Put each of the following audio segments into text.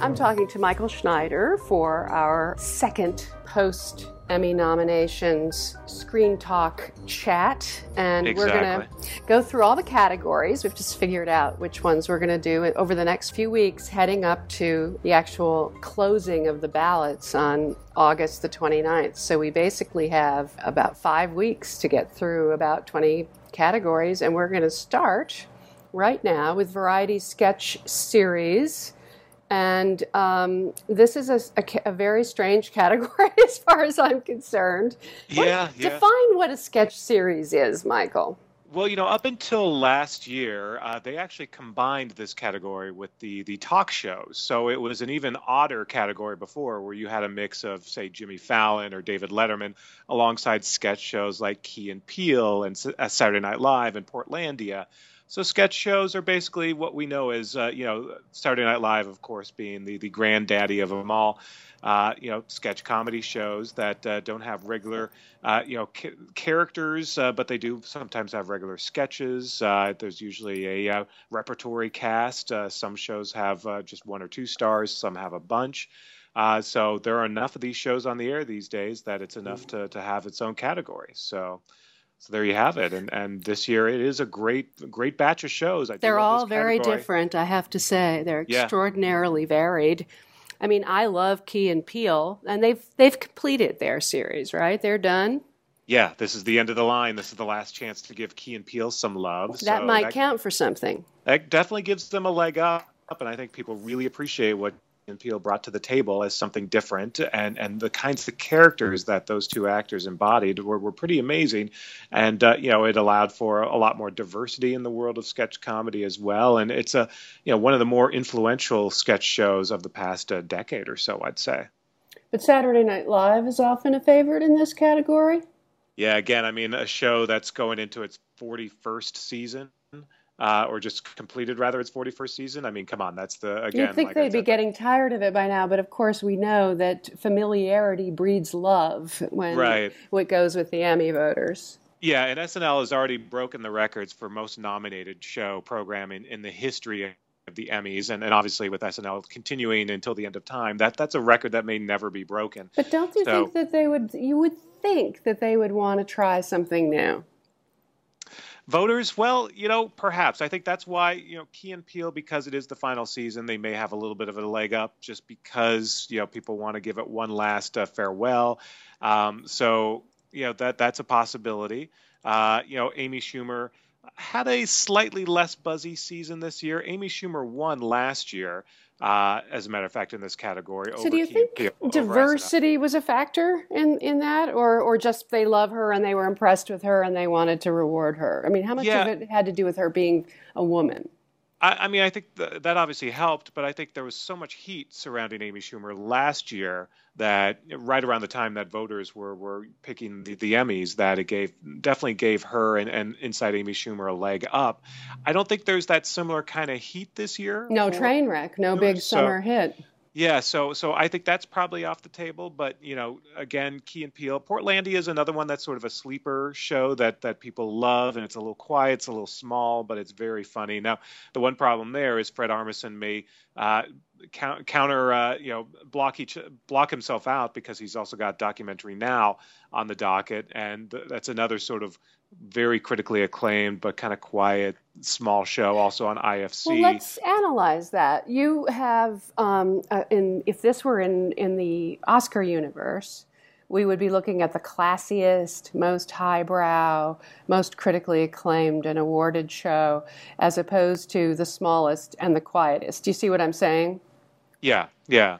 I'm talking to Michael Schneider for our second post Emmy nominations screen talk chat. And exactly. we're going to go through all the categories. We've just figured out which ones we're going to do over the next few weeks, heading up to the actual closing of the ballots on August the 29th. So we basically have about five weeks to get through about 20 categories. And we're going to start right now with Variety Sketch Series. And um, this is a, a, a, very strange category as far as I'm concerned. Yeah, what, yeah. Define what a sketch series is, Michael. Well, you know, up until last year, uh, they actually combined this category with the the talk shows. So it was an even odder category before, where you had a mix of, say, Jimmy Fallon or David Letterman, alongside sketch shows like Key and Peele and uh, Saturday Night Live and Portlandia. So sketch shows are basically what we know as, uh, you know, Saturday Night Live, of course, being the the granddaddy of them all. Uh, you know, sketch comedy shows that uh, don't have regular, uh, you know, ca- characters, uh, but they do sometimes have regular sketches. Uh, there's usually a repertory cast. some shows have just one or two stars. Some have a bunch. so there are enough of these shows on the air these days that it's enough to to have its own category. So. So there you have it, and and this year it is a great great batch of shows. I They're all very different, I have to say. They're yeah. extraordinarily varied. I mean, I love Key and Peele, and they've they've completed their series, right? They're done. Yeah, this is the end of the line. This is the last chance to give Key and Peele some love. That so might that, count for something. That definitely gives them a leg up, and I think people really appreciate what and Peele brought to the table as something different, and and the kinds of characters that those two actors embodied were, were pretty amazing, and uh, you know it allowed for a lot more diversity in the world of sketch comedy as well, and it's a you know one of the more influential sketch shows of the past uh, decade or so, I'd say. But Saturday Night Live is often a favorite in this category. Yeah, again, I mean a show that's going into its 41st season uh, or just completed rather its 41st season. I mean, come on, that's the again. You think like they'd be getting tired of it by now, but of course we know that familiarity breeds love when right. what goes with the Emmy voters. Yeah, and SNL has already broken the records for most nominated show programming in the history of the Emmys, and, and obviously with SNL continuing until the end of time, that that's a record that may never be broken. But don't you so, think that they would? You would think that they would want to try something new. Voters, well, you know, perhaps. I think that's why, you know, Key and Peele, because it is the final season, they may have a little bit of a leg up just because, you know, people want to give it one last uh, farewell. Um, so, you know, that that's a possibility. Uh, you know, Amy Schumer had a slightly less buzzy season this year. Amy Schumer won last year, uh, as a matter of fact, in this category. So, do you think diversity was a factor in, in that, or or just they love her and they were impressed with her and they wanted to reward her? I mean, how much yeah. of it had to do with her being a woman? I, I mean, I think th- that obviously helped, but I think there was so much heat surrounding Amy Schumer last year that right around the time that voters were were picking the, the Emmys, that it gave definitely gave her and, and Inside Amy Schumer a leg up. I don't think there's that similar kind of heat this year. No train wreck, no big so, summer hit. Yeah, so so I think that's probably off the table. But you know, again, Key and Peele, Portlandia is another one that's sort of a sleeper show that that people love, and it's a little quiet, it's a little small, but it's very funny. Now, the one problem there is Fred Armisen may uh, counter, uh, you know, block each block himself out because he's also got documentary now on the docket, and that's another sort of very critically acclaimed but kind of quiet small show also on IFC. Well, let's analyze that. You have um, uh, in if this were in in the Oscar universe, we would be looking at the classiest, most highbrow, most critically acclaimed and awarded show, as opposed to the smallest and the quietest. Do you see what I'm saying? Yeah, yeah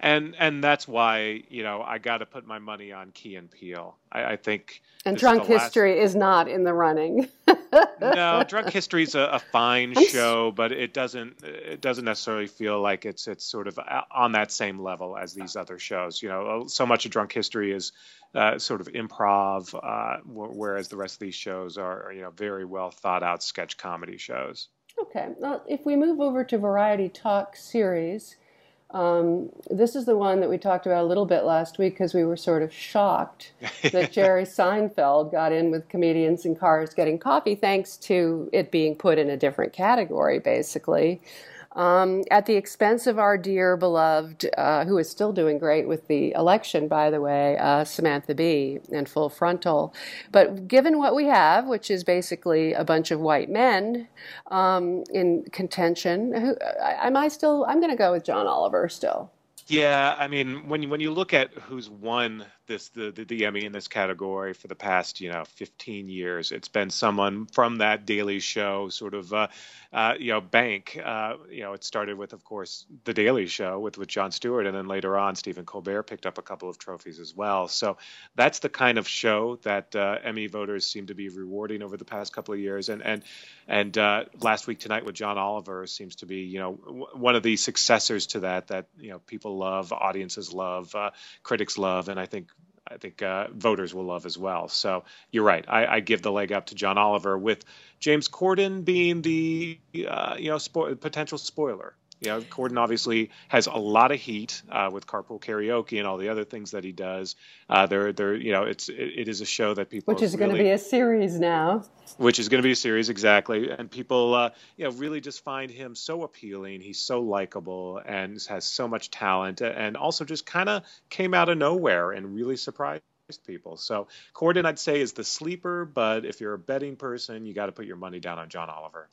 and and that's why you know I got to put my money on Key and Peele. I, I think. And Drunk History last... is not in the running. no, Drunk History is a, a fine I'm show, but it doesn't it doesn't necessarily feel like it's it's sort of on that same level as these other shows. You know, so much of Drunk History is uh, sort of improv, uh, whereas the rest of these shows are, are you know very well thought out sketch comedy shows. Okay, well, if we move over to Variety Talk series. Um, this is the one that we talked about a little bit last week because we were sort of shocked that Jerry Seinfeld got in with comedians in cars getting coffee, thanks to it being put in a different category, basically. Um, at the expense of our dear beloved, uh, who is still doing great with the election, by the way, uh, Samantha Bee and Full Frontal. But given what we have, which is basically a bunch of white men um, in contention, who, am I still? I'm going to go with John Oliver still. Yeah, I mean, when you, when you look at who's won this the, the, the Emmy in this category for the past you know 15 years, it's been someone from that Daily Show sort of uh, uh, you know bank. Uh, you know, it started with, of course, the Daily Show with with Jon Stewart, and then later on, Stephen Colbert picked up a couple of trophies as well. So that's the kind of show that uh, Emmy voters seem to be rewarding over the past couple of years, and and and uh, last week tonight with John Oliver seems to be you know w- one of the successors to that that you know people love, audiences love, uh, critics love, and I think I think uh, voters will love as well. So you're right. I, I, give the leg up to John Oliver with James Corden being the uh, you know spo- potential spoiler. You know, Corden obviously has a lot of heat uh, with Carpool Karaoke and all the other things that he does. Uh, they're, they're, you know, it's it, it is a show that people which is really, going to be a series now. Which is going to be a series exactly, and people, uh, you know, really just find him so appealing. He's so likable and has so much talent, and also just kind of came out of nowhere and really surprised people. So Corden, I'd say, is the sleeper, but if you're a betting person, you got to put your money down on John Oliver.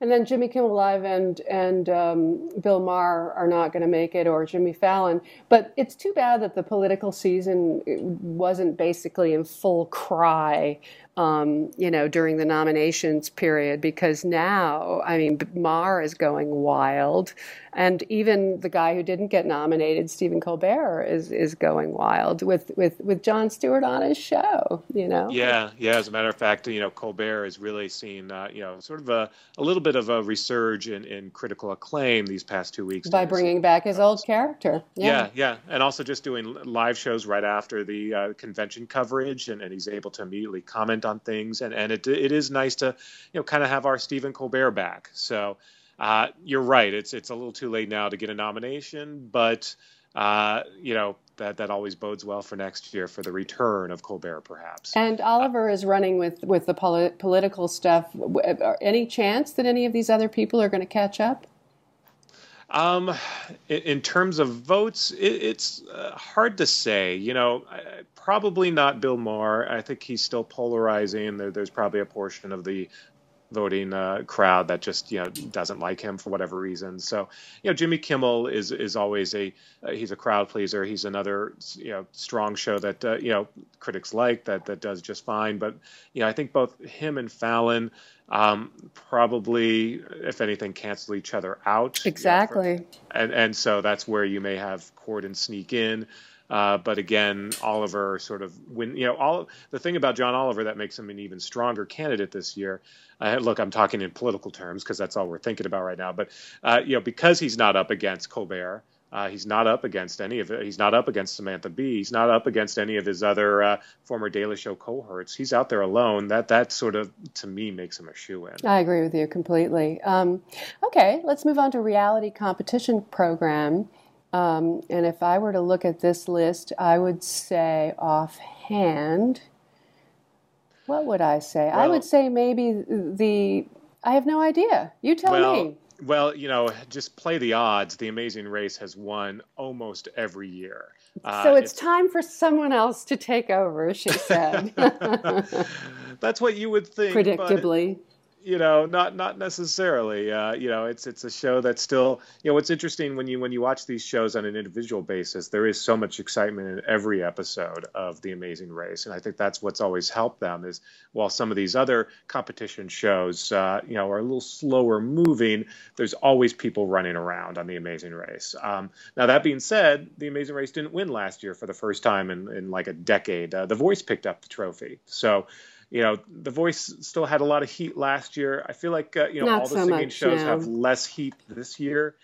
And then Jimmy Kimmel Live and and um, Bill Maher are not going to make it, or Jimmy Fallon. But it's too bad that the political season wasn't basically in full cry um, you know, during the nominations period because now, I mean, Maher is going wild, and even the guy who didn't get nominated, Stephen Colbert, is is going wild with with with Jon Stewart on his show. You know. Yeah, yeah. As a matter of fact, you know, Colbert has really seen, uh, you know, sort of a, a little bit of a resurge in, in critical acclaim these past two weeks by bringing back his old character. Yeah. yeah, yeah, and also just doing live shows right after the uh, convention coverage, and, and he's able to immediately comment on things, and and it it is nice to you know kind of have our Stephen Colbert back. So uh, you're right, it's it's a little too late now to get a nomination, but uh, you know that that always bodes well for next year for the return of Colbert, perhaps. And Oliver is running with with the polit- political stuff. Any chance that any of these other people are going to catch up? Um, in, terms of votes, it, it's uh, hard to say. You know, probably not Bill Maher. I think he's still polarizing. There, there's probably a portion of the voting uh, crowd that just you know doesn't like him for whatever reason. So you know Jimmy Kimmel is is always a uh, he's a crowd pleaser. He's another you know strong show that uh, you know critics like that that does just fine. But you know I think both him and Fallon um, probably, if anything, cancel each other out. Exactly. You know, for, and and so that's where you may have Corden sneak in. Uh, but again, Oliver sort of when you know all the thing about John Oliver that makes him an even stronger candidate this year. Uh, look, I'm talking in political terms because that's all we're thinking about right now. But uh, you know, because he's not up against Colbert, uh, he's not up against any of it. He's not up against Samantha Bee. He's not up against any of his other uh, former Daily Show cohorts. He's out there alone. That that sort of to me makes him a shoe in. I agree with you completely. Um, okay, let's move on to reality competition program. Um, and if I were to look at this list, I would say offhand, what would I say? Well, I would say maybe the. I have no idea. You tell well, me. Well, you know, just play the odds. The Amazing Race has won almost every year. Uh, so it's, it's, time for someone else to take over, she said. That's what you would think. Predictably you know, not not necessarily. Uh, you know, it's it's a show that's still. You know, what's interesting when you when you watch these shows on an individual basis, there is so much excitement in every episode of The Amazing Race, and I think that's what's always helped them. Is while some of these other competition shows, uh, you know, are a little slower moving, there's always people running around on The Amazing Race. Um, now that being said, The Amazing Race didn't win last year for the first time in in like a decade. Uh, the Voice picked up the trophy, so you know, The Voice still had a lot of heat last year. I feel like uh, you know Not all the so singing much, shows no. have less heat this year,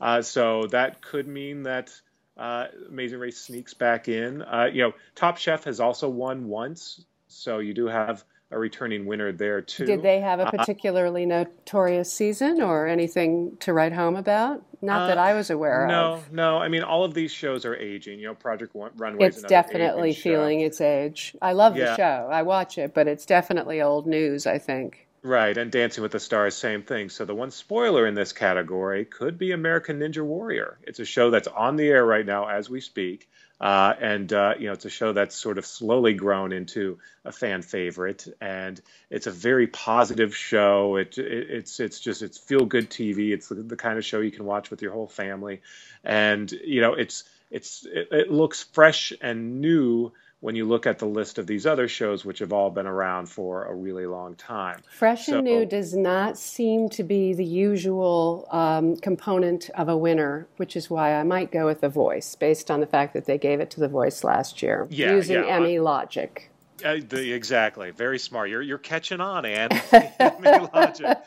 uh, so that could mean that uh, Amazing Race sneaks back in. Uh, you know, Top Chef has also won once, so you do have a returning winner there too. Did they have a uh, particularly notorious season or anything to write home about? Not uh, that I was aware no, of. No, no. I mean, all of these shows are aging. You know, Project Runway. It's definitely feeling show. its age. I love yeah. the show. I watch it, but it's definitely old news. I think. Right, and Dancing with the Stars, same thing. So the one spoiler in this category could be American Ninja Warrior. It's a show that's on the air right now as we speak, uh, and uh, you know it's a show that's sort of slowly grown into a fan favorite, and it's a very positive show. It, it it's it's just it's feel good TV. It's the, the, kind of show you can watch with your whole family, and you know it's it's it, it looks fresh and new when you look at the list of these other shows, which have all been around for a really long time. Fresh so, and new does not seem to be the usual um, component of a winner, which is why I might go with The Voice, based on the fact that they gave it to The Voice last year, yeah, using yeah. Emmy logic. Uh, the, exactly. Very smart. You're you're catching on, Anne. logic.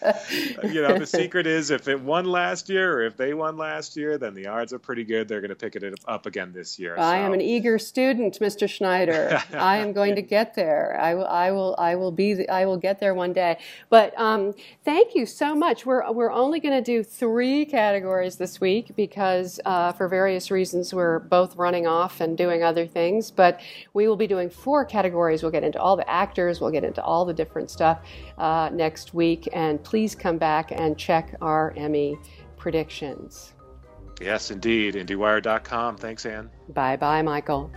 you know, the secret is if it won last year or if they won last year, then the odds are pretty good they're going to pick it up again this year. I so. am an eager student, Mr. Schneider. I am going to get there. I will. I will. I will be. The, I will get there one day. But um, thank you so much. We're we're only going to do three categories this week because uh, for various reasons we're both running off and doing other things. But we will be doing four categories We'll get into all the actors, we'll get into all the different stuff uh, next week. And please come back and check our Emmy predictions. Yes, indeed. IndieWire.com. Thanks, Anne. Bye bye, Michael.